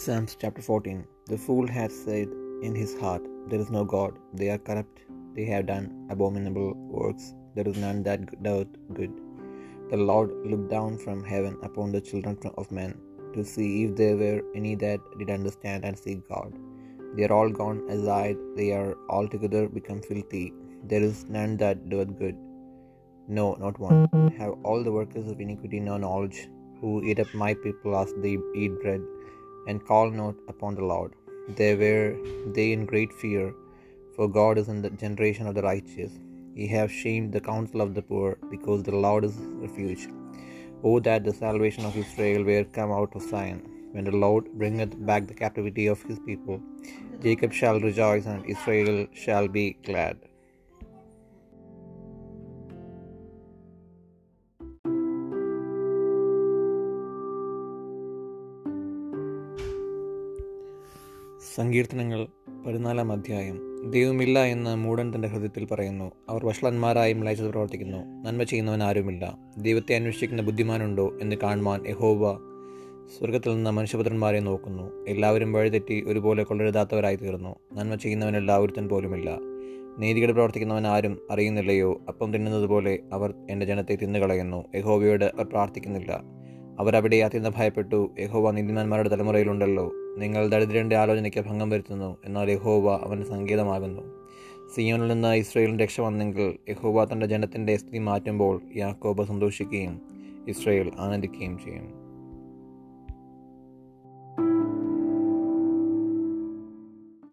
Psalms chapter 14 The fool hath said in his heart, There is no God, they are corrupt, they have done abominable works, there is none that doeth good. The Lord looked down from heaven upon the children of men, to see if there were any that did understand and seek God. They are all gone aside, they are altogether become filthy, there is none that doeth good. No, not one. Have all the workers of iniquity no knowledge, who eat up my people as they eat bread, and call not upon the Lord. There were they in great fear, for God is in the generation of the righteous. Ye have shamed the counsel of the poor, because the Lord is refuge. O that the salvation of Israel were come out of Zion. When the Lord bringeth back the captivity of his people, Jacob shall rejoice, and Israel shall be glad. സങ്കീർത്തനങ്ങൾ പതിനാലാം അധ്യായം. ദൈവമില്ല എന്ന് മൂടൻ തന്റെ ഹൃദയത്തിൽ പറയുന്നു. അവർ വഷളന്മാരായി മ്ലേച്ഛത പ്രവർത്തിക്കുന്നു. നന്മ ചെയ്യുന്നവൻ ആരുമില്ല. ദൈവത്തെ അന്വേഷിക്കുന്ന ബുദ്ധിമാനുണ്ടോ എന്ന് കാണുവാൻ യഹോവ സ്വർഗത്തിൽ നിന്ന് മനുഷ്യപുത്രന്മാരെ നോക്കുന്നു. എല്ലാവരും വഴിതെറ്റി ഒരുപോലെ കൊള്ളരുതാത്തവരായി തീർന്നു നന്മ ചെയ്യുന്നവനല്ല ഒരുത്തൻ പോലുമില്ല. നീതികേട് പ്രവർത്തിക്കുന്നവൻ ആരും അറിയുന്നില്ലയോ? അപ്പം തിന്നുന്നത് പോലെ അവർ എന്റെ ജനത്തെ തിന്നുകളയുന്നു. യഹോവയോട് അവർ പ്രാർത്ഥിക്കുന്നില്ല. അവരവിടെ അത്യന്തം ഭയപ്പെട്ടു. യഹോവ നീതിമാന്മാരുടെ തലമുറയിലുണ്ടല്ലോ. നിങ്ങൾ ദരിദ്രന്റെ ആലോചനയ്ക്ക് ഭംഗം വരുത്തുന്നു എന്നാൽ യഹോവ അവന് സംഗീതമാകുന്നു സിയോനിൽ നിന്ന് ഇസ്രയേലിന് രക്ഷ വന്നെങ്കിൽ യഹോവ തന്റെ ജനത്തിന്റെ സ്ഥിതി മാറ്റുമ്പോൾ യാക്കോബ സന്തോഷിക്കുകയും ഇസ്രയേൽ ആനന്ദിക്കുകയും ചെയ്യും.